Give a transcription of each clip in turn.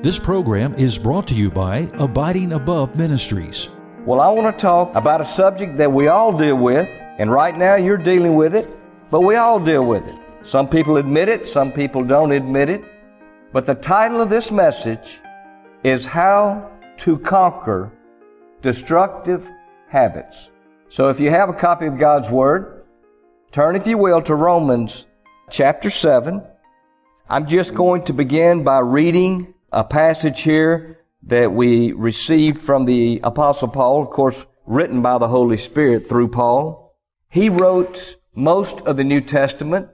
This program is brought to you by Abiding Above Ministries. Well, I want to talk about a subject that we all deal with, and right now you're dealing with it, but we all deal with it. Some people admit it, some people don't admit it. But the title of this message is How to Conquer Destructive Habits. So if you have a copy of God's Word, turn, if you will, to Romans chapter 7. I'm just going to begin by reading a passage here that we received from the Apostle Paul, of course, written by the Holy Spirit through Paul. He wrote most of the New Testament.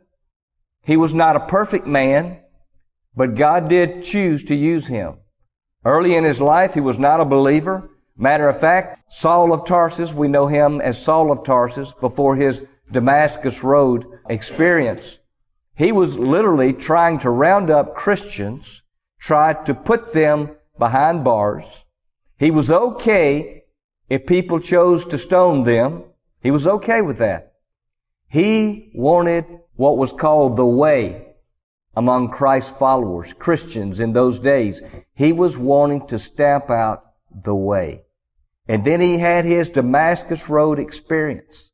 He was not a perfect man, but God did choose to use him. Early in his life, he was not a believer. Matter of fact, Saul of Tarsus, we know him as Saul of Tarsus before his Damascus Road experience. He was literally trying to round up Christians, tried to put them behind bars. He was okay if people chose to stone them. He was okay with that. He wanted what was called the way among Christ's followers, Christians in those days. He was wanting to stamp out the way. And then he had his Damascus Road experience.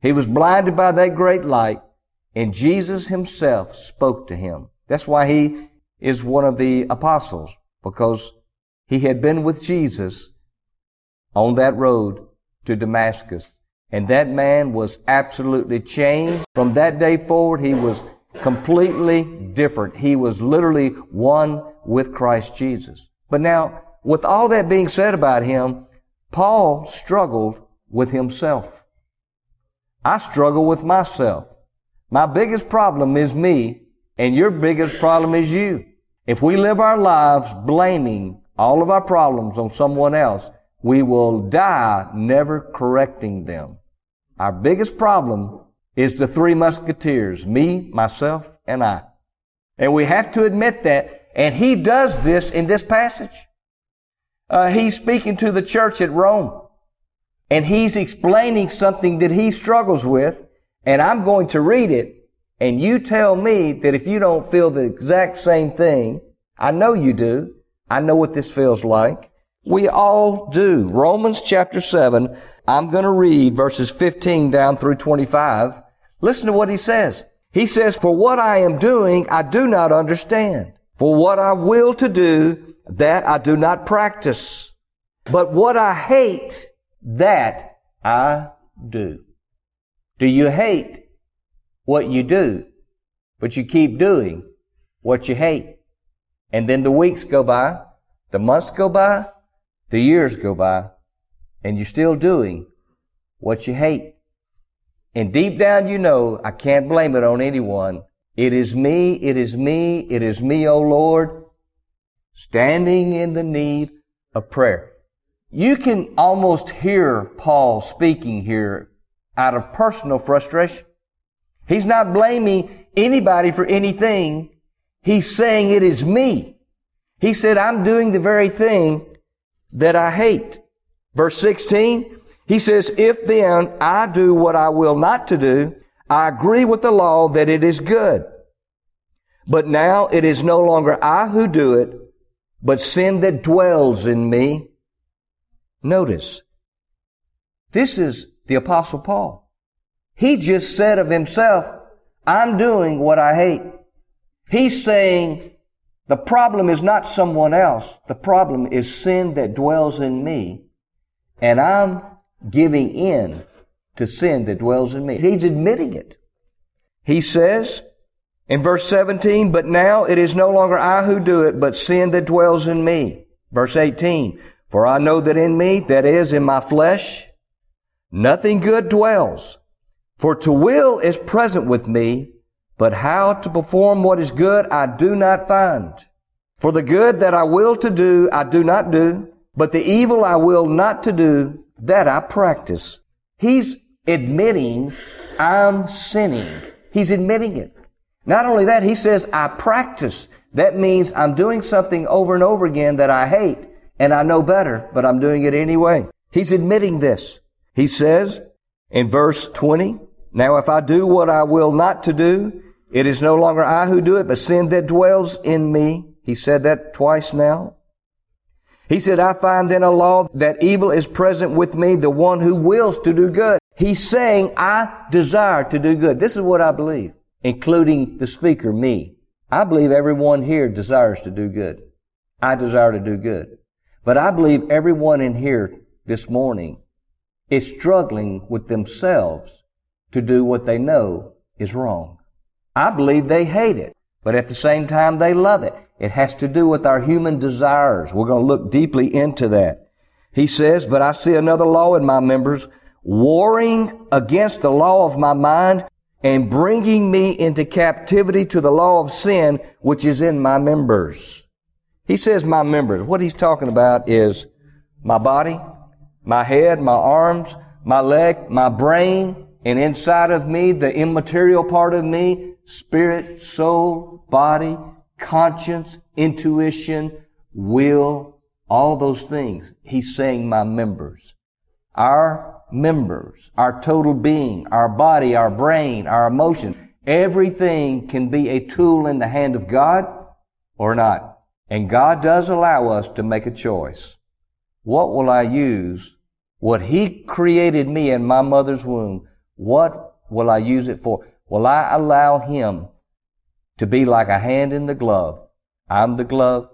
He was blinded by that great light, and Jesus himself spoke to him. That's why he is one of the apostles, because he had been with Jesus on that road to Damascus. And that man was absolutely changed. From that day forward, he was completely different. He was literally one with Christ Jesus. But now, with all that being said about him, Paul struggled with himself. I struggle with myself. My biggest problem is me, and your biggest problem is you. If we live our lives blaming all of our problems on someone else, we will die never correcting them. Our biggest problem is the three musketeers, me, myself, and I. And we have to admit that, and he does this in this passage. Uh, he's speaking to the church at Rome, and he's explaining something that he struggles with, and I'm going to read it, and you tell me that if you don't feel the exact same thing, I know you do. I know what this feels like. We all do. Romans chapter 7, I'm going to read verses 15 down through 25. Listen to what he says. He says, For what I am doing, I do not understand. For what I will to do, that I do not practice. But what I hate, that I do. Do you hate what you do, but you keep doing what you hate? And then the weeks go by, the months go by, the years go by, and you're still doing what you hate. And deep down you know, I can't blame it on anyone. It is me, it is me, it is me, O Lord, standing in the need of prayer. You can almost hear Paul speaking here out of personal frustration. He's not blaming anybody for anything. He's saying it is me. He said, I'm doing the very thing that I hate. Verse 16, he says, If then I do what I will not to do, I agree with the law that it is good. But now it is no longer I who do it, but sin that dwells in me. Notice, this is the apostle Paul. He just said of himself, I'm doing what I hate. He's saying, the problem is not someone else. The problem is sin that dwells in me. And I'm giving in to sin that dwells in me. He's admitting it. He says in verse 17, but now it is no longer I who do it, but sin that dwells in me. Verse 18, for I know that in me, that is in my flesh, nothing good dwells. For to will is present with me, but how to perform what is good I do not find. For the good that I will to do, I do not do, but the evil I will not to do, that I practice. He's admitting I'm sinning. He's admitting it. Not only that, he says, I practice. That means I'm doing something over and over again that I hate and I know better, but I'm doing it anyway. He's admitting this. He says in verse 20, Now if I do what I will not to do, it is no longer I who do it, but sin that dwells in me. He said that twice now. He said, I find in a law that evil is present with me, the one who wills to do good. He's saying, I desire to do good. This is what I believe, including the speaker, me. I believe everyone here desires to do good. I desire to do good. But I believe everyone in here this morning is struggling with themselves to do what they know is wrong. I believe they hate it, but at the same time they love it. It has to do with our human desires. We're going to look deeply into that. He says, but I see another law in my members, warring against the law of my mind and bringing me into captivity to the law of sin, which is in my members. He says my members. What he's talking about is my body, my head, my arms, my leg, my brain, and inside of me, the immaterial part of me, spirit, soul, body, conscience, intuition, will, all those things. He's saying my members. Our members, our total being, our body, our brain, our emotion, everything can be a tool in the hand of God or not. And God does allow us to make a choice. What will I use? What He created me in my mother's womb, what will I use it for? Will I allow Him to be like a hand in the glove? I'm the glove.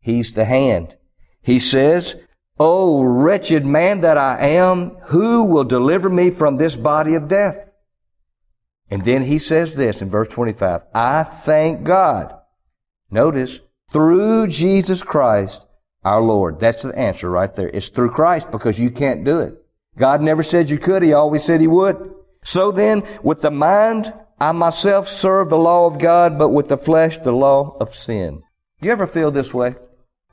He's the hand. He says, Oh, wretched man that I am, who will deliver me from this body of death? And then he says this in verse 25, I thank God. Notice, through Jesus Christ, our Lord. That's the answer right there. It's through Christ because you can't do it. God never said you could. He always said He would. So then, with the mind, I myself serve the law of God, but with the flesh, the law of sin. You ever feel this way?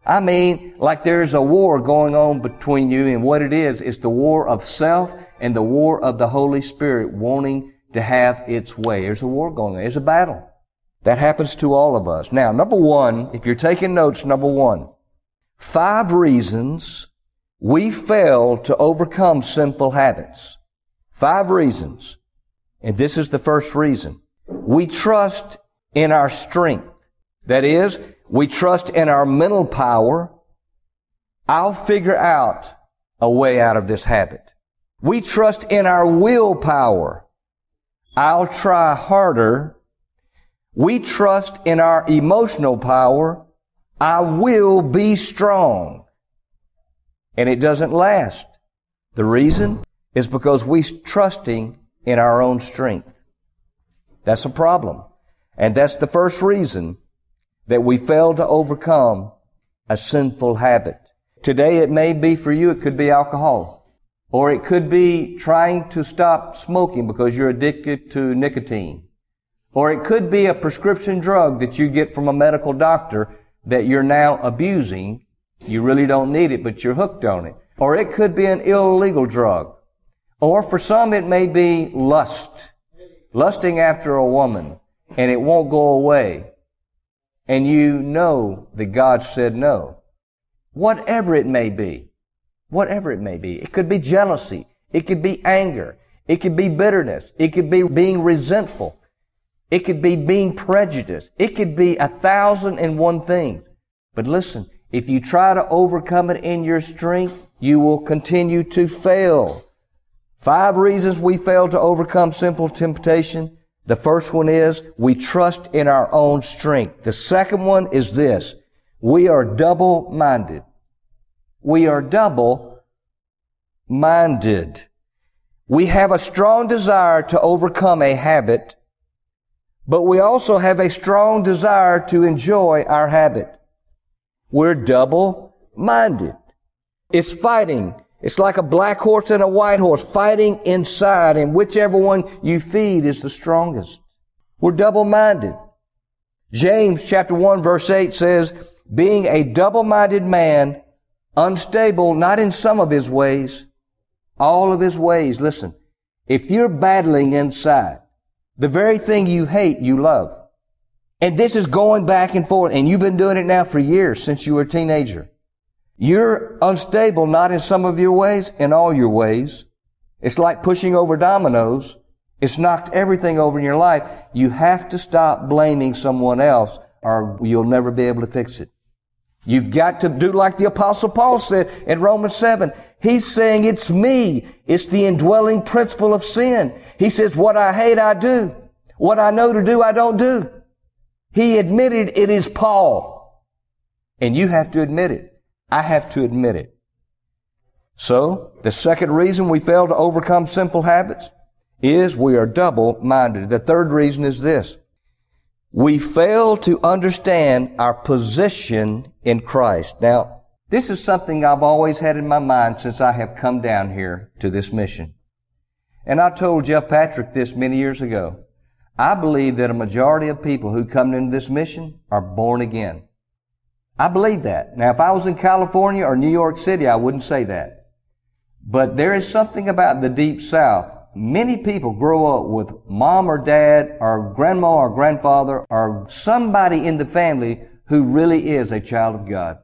I mean, like there's a war going on between you, and what it is, is the war of self and the war of the Holy Spirit wanting to have its way. There's a war going on. There's a battle. That happens to all of us. Now, number one, if you're taking notes, number one, five reasons we fail to overcome sinful habits. Five reasons. And this is the first reason. We trust in our strength. That is, we trust in our mental power. I'll figure out a way out of this habit. We trust in our willpower. I'll try harder. We trust in our emotional power. I will be strong and it doesn't last. The reason is because we're trusting in our own strength. That's a problem. And that's the first reason that we fail to overcome a sinful habit. Today it may be for you, it could be alcohol. Or it could be trying to stop smoking because you're addicted to nicotine. Or it could be a prescription drug that you get from a medical doctor that you're now abusing you really don't need it, but you're hooked on it. Or it could be an illegal drug. Or for some, it may be lust. Lusting after a woman, and it won't go away. And you know that God said no. Whatever it may be. Whatever it may be. It could be jealousy. It could be anger. It could be bitterness. It could be being resentful. It could be being prejudiced. It could be a thousand and one things. But listen, if you try to overcome it in your strength, you will continue to fail. Five reasons we fail to overcome simple temptation. The first one is we trust in our own strength. The second one is this. We are double minded. We are double minded. We have a strong desire to overcome a habit, but we also have a strong desire to enjoy our habit. We're double minded. It's fighting. It's like a black horse and a white horse fighting inside, and whichever one you feed is the strongest. We're double minded. James chapter 1 verse 8 says, being a double minded man, unstable not in some of his ways, all of his ways. Listen, if you're battling inside, the very thing you hate, you love. And this is going back and forth, and you've been doing it now for years since you were a teenager. You're unstable not in some of your ways, in all your ways. It's like pushing over dominoes. It's knocked everything over in your life. You have to stop blaming someone else or you'll never be able to fix it. You've got to do like the apostle Paul said in Romans 7. He's saying it's me. It's the indwelling principle of sin. He says, what I hate, I do. What I know to do, I don't do. He admitted it is Paul. And you have to admit it. I have to admit it. So, the second reason we fail to overcome sinful habits is we are double-minded. The third reason is this. We fail to understand our position in Christ. Now, this is something I've always had in my mind since I have come down here to this mission. And I told Jeff Patrick this many years ago. I believe that a majority of people who come into this mission are born again. I believe that. Now, if I was in California or New York City, I wouldn't say that. But there is something about the deep south many people grow up with mom or dad or grandma or grandfather or somebody in the family who really is a child of God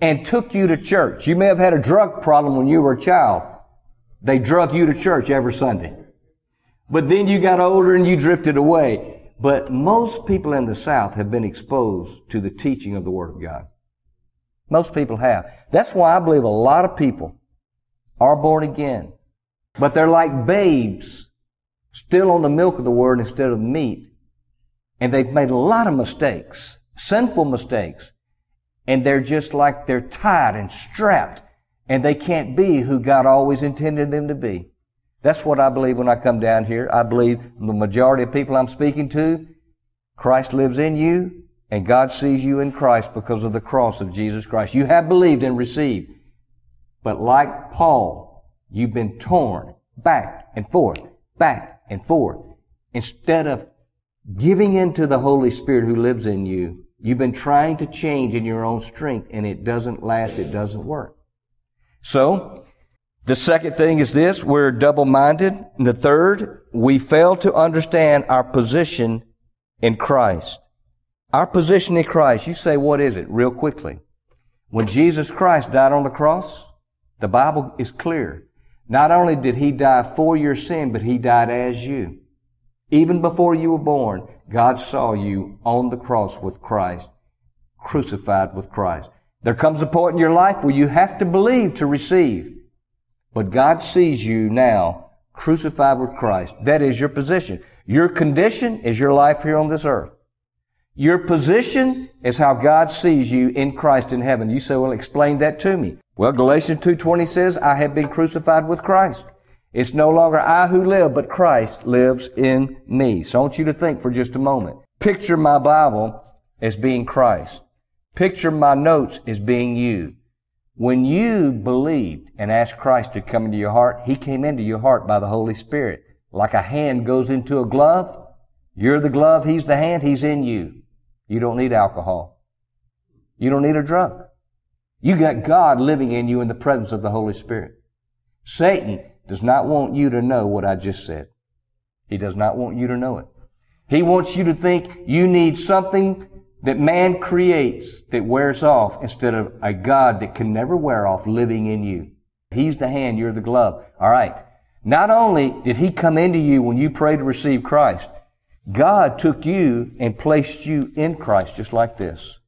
and took you to church. You may have had a drug problem when you were a child. They drug you to church every Sunday. But then you got older and you drifted away. But most people in the South have been exposed to the teaching of the Word of God. Most people have. That's why I believe a lot of people are born again. But they're like babes, still on the milk of the word instead of meat. And they've made a lot of mistakes, sinful mistakes. And they're just like they're tied and strapped and they can't be who God always intended them to be. That's what I believe when I come down here. I believe the majority of people I'm speaking to, Christ lives in you and God sees you in Christ because of the cross of Jesus Christ. You have believed and received. But like Paul, You've been torn back and forth, back and forth. Instead of giving into the Holy Spirit who lives in you, you've been trying to change in your own strength and it doesn't last, it doesn't work. So, the second thing is this, we're double-minded. And the third, we fail to understand our position in Christ. Our position in Christ, you say, what is it? Real quickly. When Jesus Christ died on the cross, the Bible is clear. Not only did he die for your sin, but he died as you. Even before you were born, God saw you on the cross with Christ, crucified with Christ. There comes a point in your life where you have to believe to receive. But God sees you now crucified with Christ. That is your position. Your condition is your life here on this earth. Your position is how God sees you in Christ in heaven. You say, well, explain that to me. Well, Galatians 2.20 says, I have been crucified with Christ. It's no longer I who live, but Christ lives in me. So I want you to think for just a moment. Picture my Bible as being Christ. Picture my notes as being you. When you believed and asked Christ to come into your heart, He came into your heart by the Holy Spirit. Like a hand goes into a glove, you're the glove, He's the hand, He's in you. You don't need alcohol. You don't need a drug. You got God living in you in the presence of the Holy Spirit. Satan does not want you to know what I just said. He does not want you to know it. He wants you to think you need something that man creates that wears off instead of a God that can never wear off living in you. He's the hand, you're the glove. All right. Not only did he come into you when you prayed to receive Christ, God took you and placed you in Christ just like this.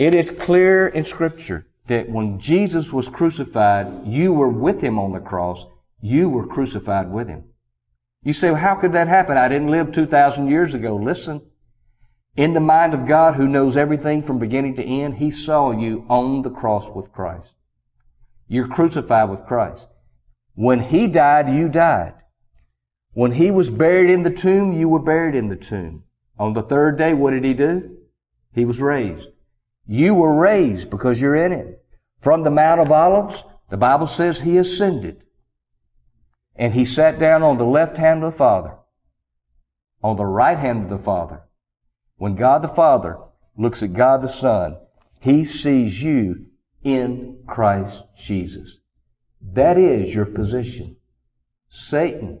It is clear in scripture that when Jesus was crucified, you were with him on the cross. You were crucified with him. You say, well, how could that happen? I didn't live 2,000 years ago. Listen. In the mind of God who knows everything from beginning to end, He saw you on the cross with Christ. You're crucified with Christ. When He died, you died. When He was buried in the tomb, you were buried in the tomb. On the third day, what did He do? He was raised. You were raised because you're in Him. From the Mount of Olives, the Bible says he ascended. And he sat down on the left hand of the Father, on the right hand of the Father. When God the Father looks at God the Son, he sees you in Christ Jesus. That is your position. Satan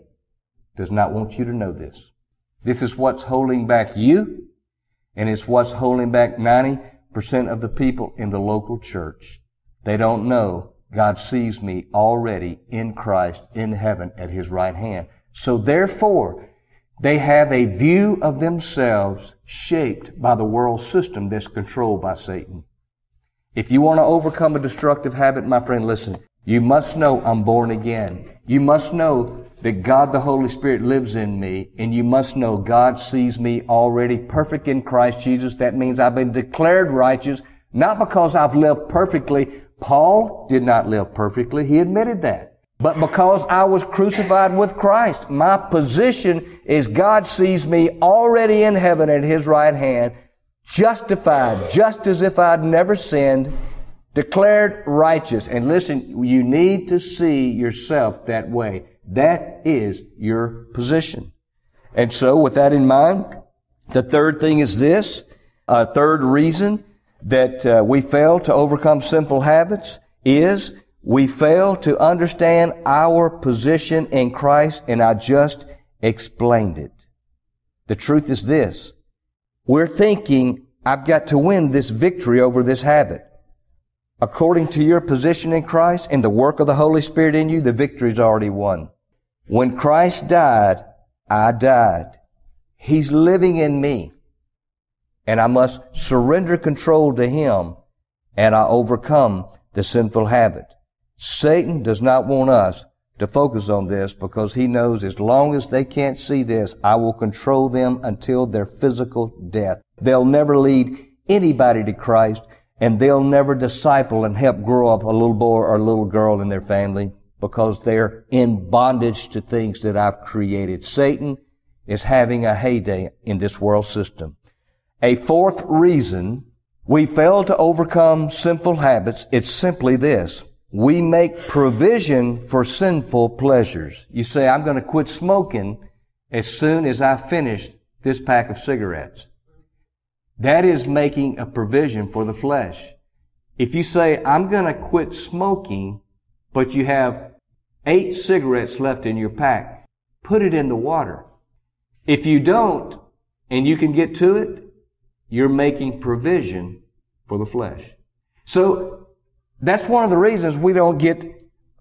does not want you to know this. This is what's holding back you, and it's what's holding back 90% of the people in the local church. They don't know God sees me already in Christ in heaven at His right hand. So therefore, They have a view of themselves shaped by the world system that's controlled by Satan. If you want to overcome a destructive habit, my friend, listen. You must know I'm born again. You must know that God the Holy Spirit lives in me, and you must know God sees me already perfect in Christ Jesus. That means I've been declared righteous, not because I've lived perfectly. Paul did not live perfectly. He admitted that. But because I was crucified with Christ, my position is God sees me already in heaven at His right hand, justified, just as if I'd never sinned, declared righteous. And listen, you need to see yourself that way. That is your position. And so with that in mind, the third thing is this, a third reason that uh, we fail to overcome sinful habits is we fail to understand our position in Christ and I just explained it. The truth is this. We're thinking, I've got to win this victory over this habit. According to your position in Christ and the work of the Holy Spirit in you, the victory's already won. When Christ died, I died. He's living in me. And I must surrender control to Him and I overcome the sinful habit. Satan does not want us to focus on this because he knows as long as they can't see this, I will control them until their physical death. They'll never lead anybody to Christ and they'll never disciple and help grow up a little boy or a little girl in their family because they're in bondage to things that I've created. Satan is having a heyday in this world system. A fourth reason we fail to overcome sinful habits, it's simply this. We make provision for sinful pleasures. You say, I'm going to quit smoking as soon as I finish this pack of cigarettes. That is making a provision for the flesh. If you say, I'm going to quit smoking, but you have eight cigarettes left in your pack. Put it in the water. If you don't, and you can get to it, you're making provision for the flesh. So, that's one of the reasons we don't get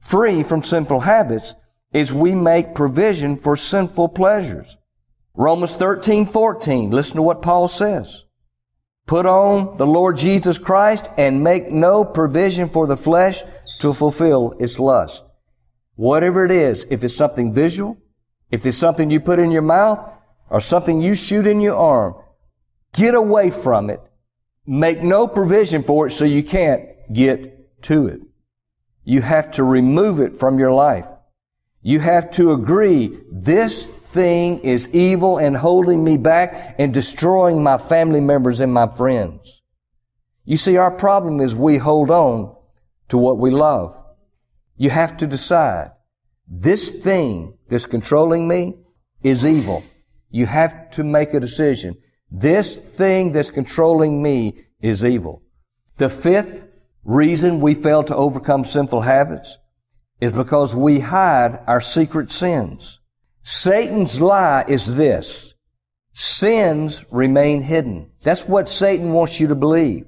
free from sinful habits is we make provision for sinful pleasures. Romans 13, 14, listen to what Paul says. Put on the Lord Jesus Christ and make no provision for the flesh to fulfill its lust. Whatever it is, if it's something visual, if it's something you put in your mouth, or something you shoot in your arm, get away from it. Make no provision for it so you can't get to it. You have to remove it from your life. You have to agree this thing is evil and holding me back and destroying my family members and my friends. You see, our problem is we hold on to what we love. You have to decide. This thing that's controlling me is evil. You have to make a decision. This thing that's controlling me is evil. The fifth reason we fail to overcome sinful habits is because we hide our secret sins. Satan's lie is this. Sins remain hidden. That's what Satan wants you to believe.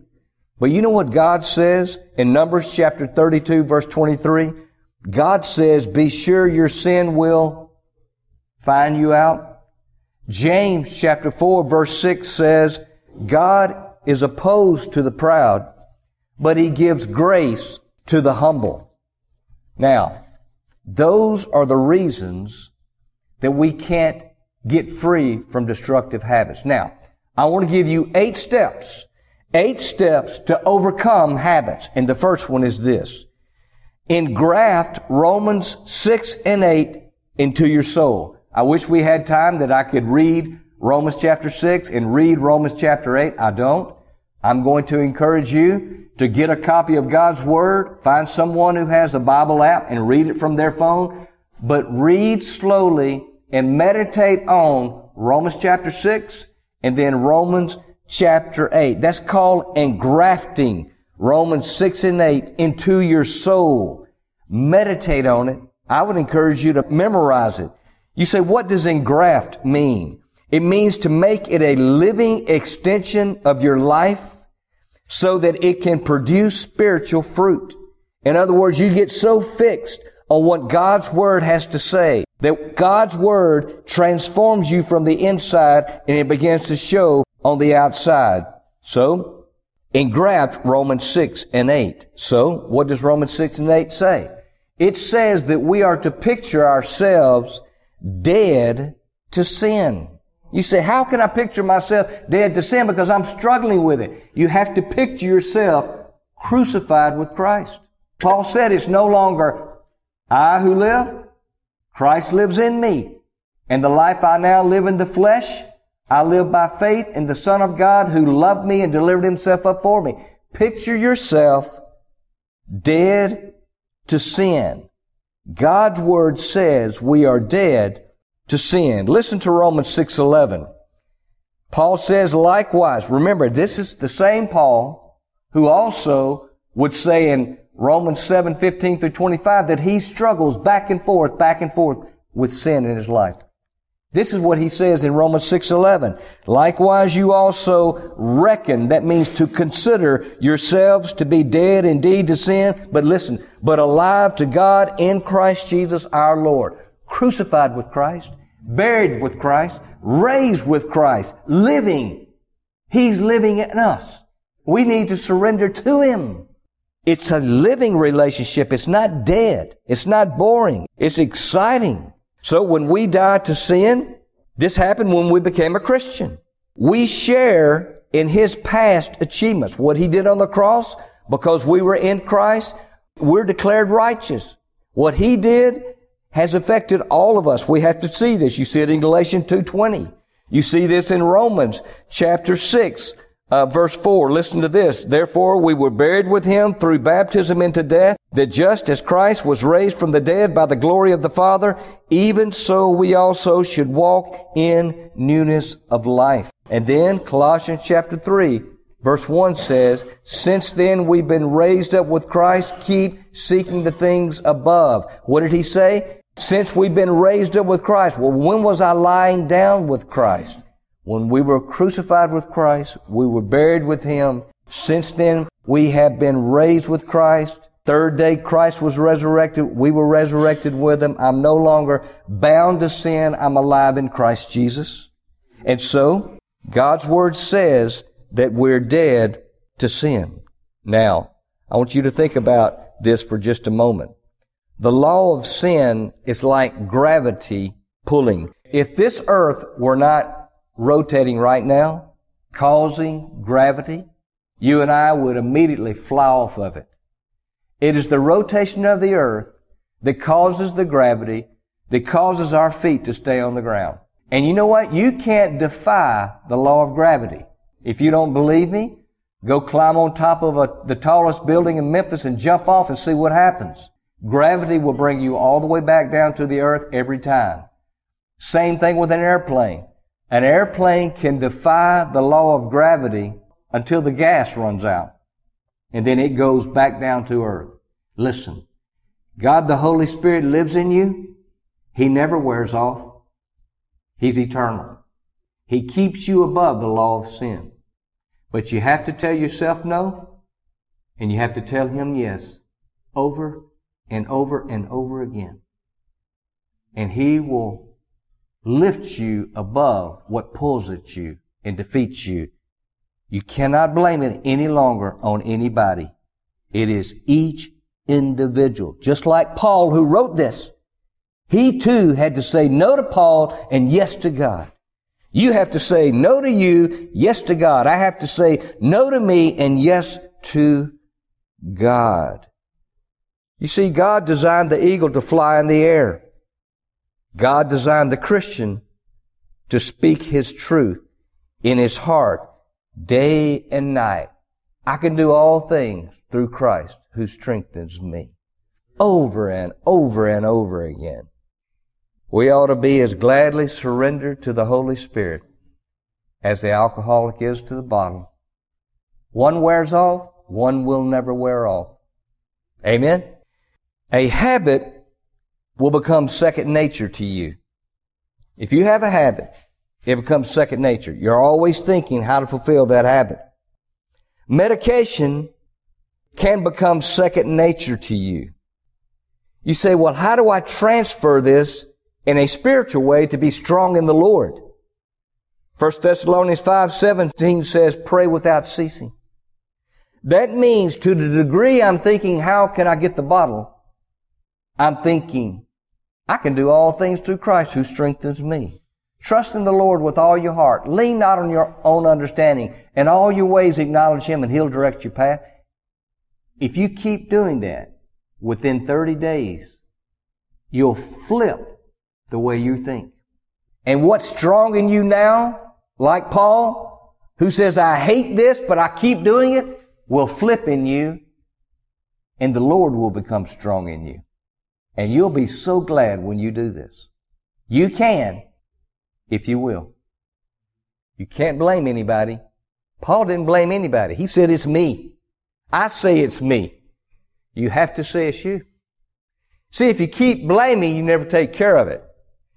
But you know what God says in Numbers chapter 32 verse 23? God says, be sure your sin will find you out. James chapter 4 verse 6 says, God is opposed to the proud, but he gives grace to the humble. Now, those are the reasons that we can't get free from destructive habits. Now, I want to give you eight steps Eight steps to overcome habits. And the first one is this. Engraft Romans 6 and 8 into your soul. I wish we had time that I could read Romans chapter 6 and read Romans chapter 8. I don't. I'm going to encourage you to get a copy of God's Word, find someone who has a Bible app and read it from their phone, but read slowly and meditate on Romans chapter 6 and then Romans chapter 8. That's called engrafting Romans 6 and 8 into your soul. Meditate on it. I would encourage you to memorize it. You say, what does engraft mean? It means to make it a living extension of your life so that it can produce spiritual fruit. In other words, you get so fixed on what God's Word has to say That God's Word transforms you from the inside and it begins to show on the outside. So, engraft Romans 6 and 8. So, what does Romans 6 and 8 say? It says that we are to picture ourselves dead to sin. You say, how can I picture myself dead to sin? Because I'm struggling with it. You have to picture yourself crucified with Christ. Paul said it's no longer I who live, Christ lives in me. And the life I now live in the flesh, I live by faith in the Son of God who loved me and delivered himself up for me. Picture yourself dead to sin. God's Word says we are dead to sin. Listen to Romans 6:11. Paul says likewise, remember this is the same Paul who also would say in Romans 7:15 through 25 that he struggles back and forth, back and forth with sin in his life. This is what he says in Romans 6:11. Likewise you also reckon that means to consider yourselves to be dead indeed to sin, but listen, but alive to God in Christ Jesus our Lord, crucified with Christ, buried with Christ, raised with Christ, living. He's living in us. We need to surrender to him. It's a living relationship. It's not dead. It's not boring. It's exciting. So when we die to sin, this happened when we became a Christian. We share in His past achievements. What He did on the cross, because we were in Christ, we're declared righteous. What He did has affected all of us. We have to see this. You see it in Galatians 2.20. You see this in Romans chapter 6 uh, verse 4, listen to this. Therefore, we were buried with him through baptism into death, that just as Christ was raised from the dead by the glory of the Father, even so we also should walk in newness of life. And then Colossians chapter 3, verse 1 says, Since then we've been raised up with Christ, keep seeking the things above. What did he say? Since we've been raised up with Christ. Well, when was I lying down with Christ? When we were crucified with Christ, we were buried with Him. Since then, we have been raised with Christ. Third day, Christ was resurrected. We were resurrected with Him. I'm no longer bound to sin. I'm alive in Christ Jesus. And so, God's Word says that we're dead to sin. Now, I want you to think about this for just a moment. The law of sin is like gravity pulling. If this earth were not rotating right now, causing gravity, you and I would immediately fly off of it. It is the rotation of the earth that causes the gravity that causes our feet to stay on the ground. And you know what? You can't defy the law of gravity. If you don't believe me, go climb on top of a, the tallest building in Memphis and jump off and see what happens. Gravity will bring you all the way back down to the earth every time. Same thing with an airplane. An airplane can defy the law of gravity until the gas runs out. And then it goes back down to earth. Listen. God the Holy Spirit lives in you. He never wears off. He's eternal. He keeps you above the law of sin. But you have to tell yourself no, and you have to tell Him yes, over and over and over again. And He will lift you above what pulls at you and defeats you. You cannot blame it any longer on anybody. It is each individual. Just like Paul who wrote this. He too had to say no to Paul and yes to God. You have to say no to you, yes to God. I have to say no to me and yes to God. You see, God designed the eagle to fly in the air. God designed the Christian to speak His truth in his heart day and night. I can do all things through Christ who strengthens me. Over and over and over again. We ought to be as gladly surrendered to the Holy Spirit as the alcoholic is to the bottle. One wears off, one will never wear off. Amen? A habit will become second nature to you. If you have a habit, it becomes second nature. You're always thinking how to fulfill that habit. Medication can become second nature to you. You say, well, how do I transfer this in a spiritual way to be strong in the Lord. 1 Thessalonians 5:17 says pray without ceasing. That means to the degree I'm thinking how can I get the bottle? I'm thinking I can do all things through Christ who strengthens me. Trust in the Lord with all your heart. Lean not on your own understanding. In all your ways acknowledge Him and He'll direct your path. If you keep doing that, within 30 days, you'll flip the way you think. And what's strong in you now, like Paul, who says, I hate this, but I keep doing it, will flip in you, and the Lord will become strong in you. And you'll be so glad when you do this. You can, if you will. You can't blame anybody. Paul didn't blame anybody. He said, It's me. I say it's me. You have to say it's you. See, if you keep blaming, you never take care of it.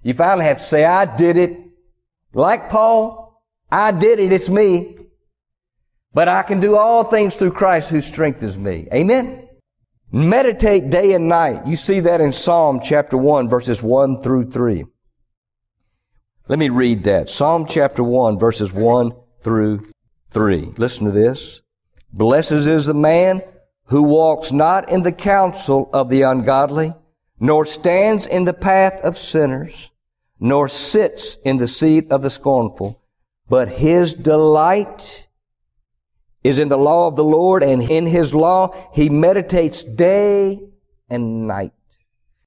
You finally have to say, I did it. Like Paul, I did it. It's me. But I can do all things through Christ who strengthens me. Amen. Meditate day and night. You see that in Psalm chapter 1 verses 1 through 3. Let me read that. Psalm chapter 1 verses 1 through 3. Listen to this. Blessed is the man who walks not in the counsel of the ungodly, nor stands in the path of sinners, nor sits in the seat of the scornful, but his delight is in the law of the Lord, and in his law he meditates day and night.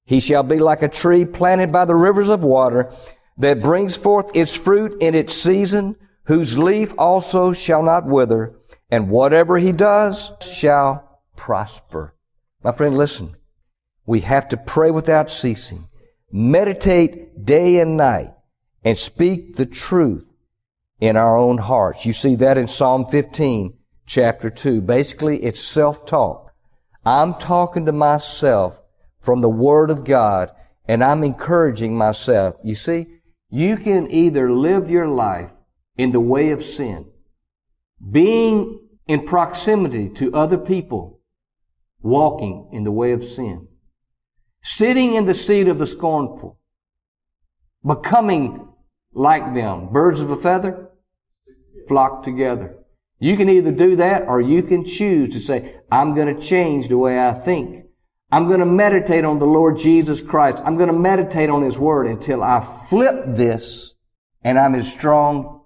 He shall be like a tree planted by the rivers of water that brings forth its fruit in its season, whose leaf also shall not wither, and whatever he does shall prosper. My friend, listen. We have to pray without ceasing, meditate day and night, and speak the truth in our own hearts. You see that in Psalm 15, chapter 2. Basically, it's self-talk. I'm talking to myself from the Word of God, and I'm encouraging myself. You see, you can either live your life in the way of sin, being in proximity to other people, walking in the way of sin, sitting in the seat of the scornful, becoming like them, birds of a feather, flock together. You can either do that or you can choose to say, I'm going to change the way I think. I'm going to meditate on the Lord Jesus Christ. I'm going to meditate on His Word until I flip this and I'm as strong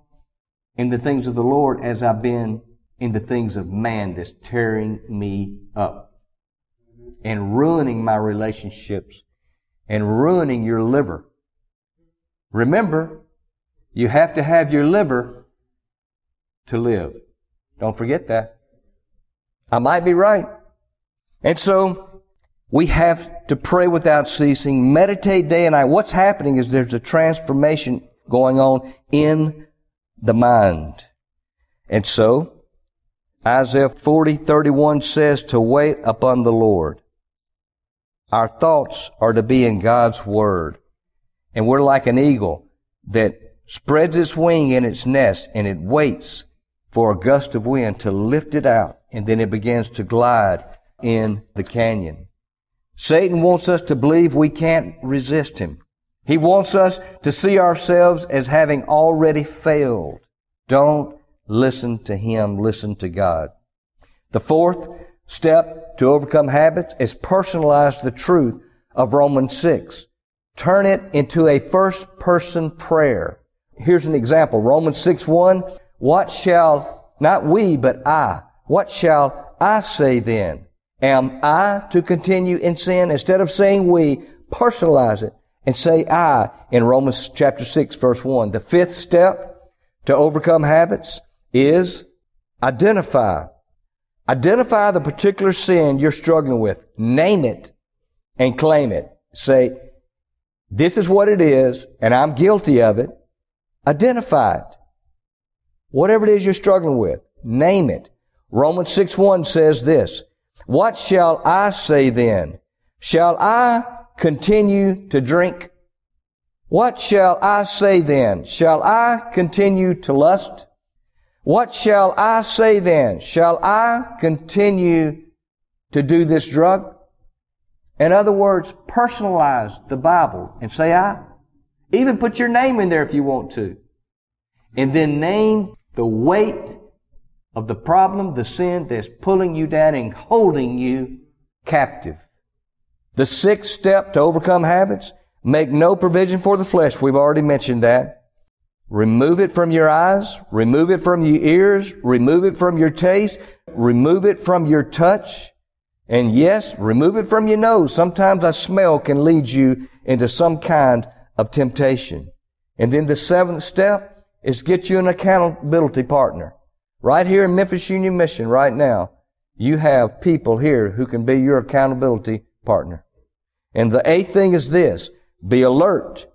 in the things of the Lord as I've been in the things of man that's tearing me up and ruining my relationships and ruining your liver. Remember, you have to have your liver to live. Don't forget that. I might be right. And so, we have to pray without ceasing, meditate day and night. What's happening is there's a transformation going on in the mind. And so, Isaiah 40, 31 says to wait upon the Lord. Our thoughts are to be in God's Word. And we're like an eagle that spreads its wing in its nest and it waits for a gust of wind to lift it out and then it begins to glide in the canyon. Satan wants us to believe we can't resist him. He wants us to see ourselves as having already failed. Don't listen to him, listen to God. The fourth step to overcome habits is personalize the truth of Romans 6. Turn it into a first person prayer. Here's an example. Romans 6 1. What shall, not we, but I, what shall I say then? Am I to continue in sin? Instead of saying we, personalize it and say I in Romans chapter 6 verse 1. The fifth step to overcome habits is identify. Identify the particular sin you're struggling with. Name it and claim it. Say, this is what it is and I'm guilty of it. Identify it. Whatever it is you're struggling with, name it. Romans 6 1 says this, what shall I say then? Shall I continue to drink? What shall I say then? Shall I continue to lust? What shall I say then? Shall I continue to do this drug? In other words, personalize the Bible and say I. Even put your name in there if you want to. And then name the weight of the problem, the sin that's pulling you down and holding you captive. The sixth step to overcome habits, make no provision for the flesh. We've already mentioned that. Remove it from your eyes, remove it from your ears, remove it from your taste, remove it from your touch, and yes, remove it from your nose. Sometimes a smell can lead you into some kind of temptation. And then the seventh step is get you an accountability partner. Right here in Memphis Union Mission right now, you have people here who can be your accountability partner. And the eighth thing is this, be alert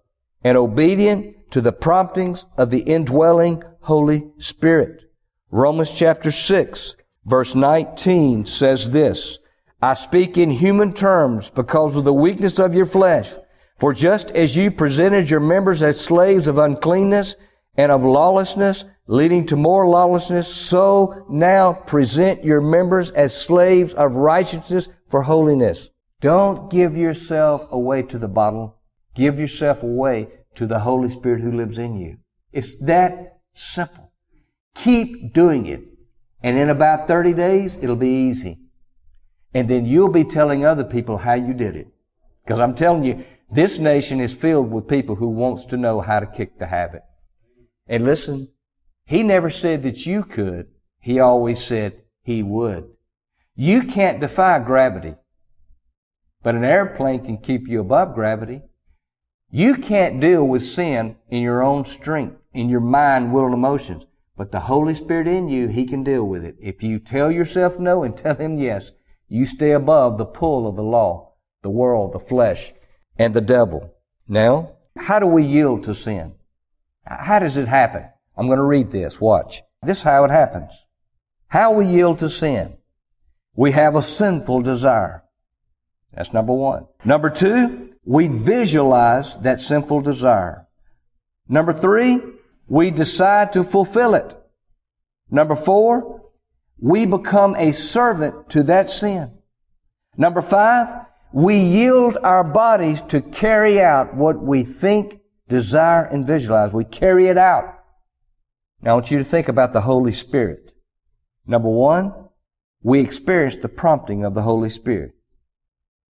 and obedient to the promptings of the indwelling Holy Spirit. Romans chapter 6 verse 19 says this, I speak in human terms because of the weakness of your flesh. For just as you presented your members as slaves of uncleanness and of lawlessness, leading to more lawlessness, so now present your members as slaves of righteousness for holiness. Don't give yourself away to the bottle. Give yourself away to the Holy Spirit who lives in you. It's that simple. Keep doing it. And in about 30 days, it'll be easy. And then you'll be telling other people how you did it. Because I'm telling you, this nation is filled with people who wants to know how to kick the habit. And listen, he never said that you could. He always said he would. You can't defy gravity. But an airplane can keep you above gravity. You can't deal with sin in your own strength, in your mind, will, and emotions. But the Holy Spirit in you, He can deal with it. If you tell yourself no and tell Him yes, you stay above the pull of the law, the world, the flesh, and the devil. Now, how do we yield to sin? How does it happen? I'm going to read this. Watch. This is how it happens. How we yield to sin. We have a sinful desire. That's number one. Number two, we visualize that sinful desire. Number three, we decide to fulfill it. Number four, we become a servant to that sin. Number five, we yield our bodies to carry out what we think, desire, and visualize. We carry it out. Now I want you to think about the Holy Spirit. Number one, we experience the prompting of the Holy Spirit.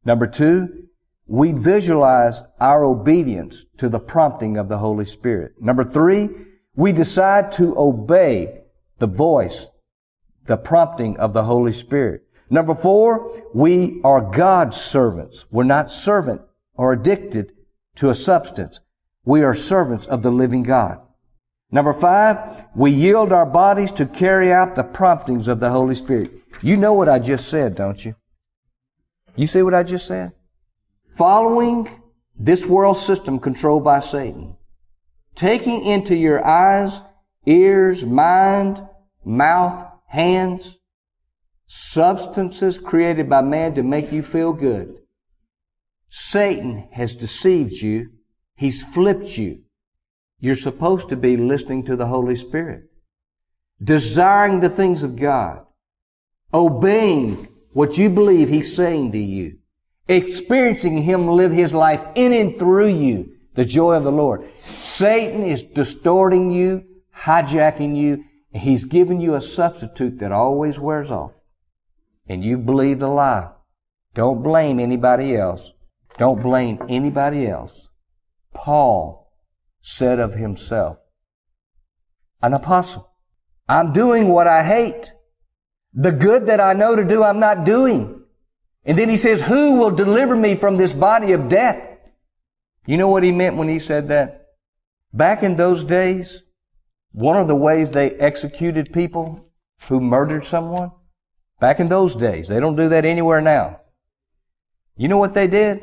Number two, we visualize our obedience to the prompting of the Holy Spirit. Number three, we decide to obey the voice, the prompting of the Holy Spirit. Number four, we are God's servants. We're not servant or addicted to a substance. We are servants of the living God. Number five, we yield our bodies to carry out the promptings of the Holy Spirit. You know what I just said, don't you? You see what I just said? Following this world system controlled by Satan, taking into your eyes, ears, mind, mouth, hands, substances created by man to make you feel good. Satan has deceived you. He's flipped you. You're supposed to be listening to the Holy Spirit, desiring the things of God, obeying what you believe He's saying to you, experiencing Him live His life in and through you, the joy of the Lord. Satan is distorting you, hijacking you, and he's given you a substitute that always wears off. And you believed a lie. Don't blame anybody else. Don't blame anybody else. Paul said of himself, an apostle, I'm doing what I hate. The good that I know to do, I'm not doing. And then he says, who will deliver me from this body of death? You know what he meant when he said that? Back in those days, one of the ways they executed people who murdered someone, back in those days, they don't do that anywhere now. You know what they did?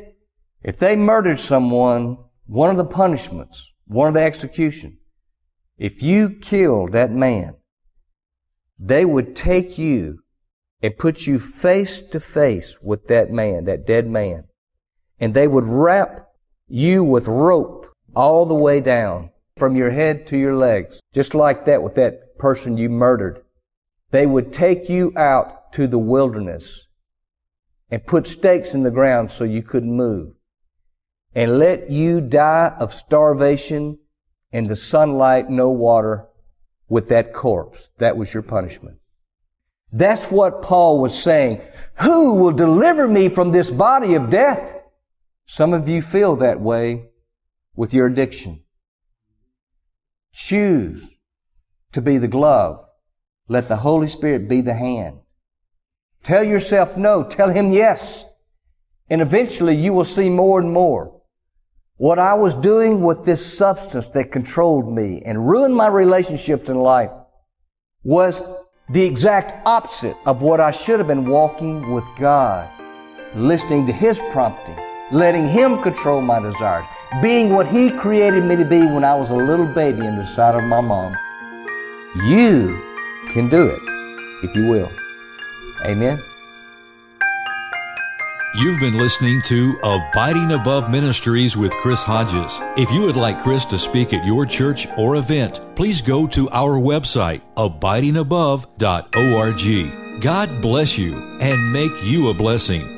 If they murdered someone, one of the punishments, one of the execution, if you killed that man, they would take you and put you face to face with that man, that dead man. And they would wrap you with rope all the way down from your head to your legs, just like that with that person you murdered. They would take you out to the wilderness and put stakes in the ground so you couldn't move. And let you die of starvation in the sunlight, no water, with that corpse. That was your punishment. That's what Paul was saying. Who will deliver me from this body of death? Some of you feel that way with your addiction. Choose to be the glove. Let the Holy Spirit be the hand. Tell yourself no. Tell Him yes. And eventually you will see more and more. What I was doing with this substance that controlled me and ruined my relationships in life was the exact opposite of what I should have been walking with God, listening to His prompting, letting Him control my desires, being what He created me to be when I was a little baby in the side of my mom. You can do it if you will. Amen. You've been listening to Abiding Above Ministries with Chris Hodges. If you would like Chris to speak at your church or event, please go to our website, abidingabove.org. God bless you and make you a blessing.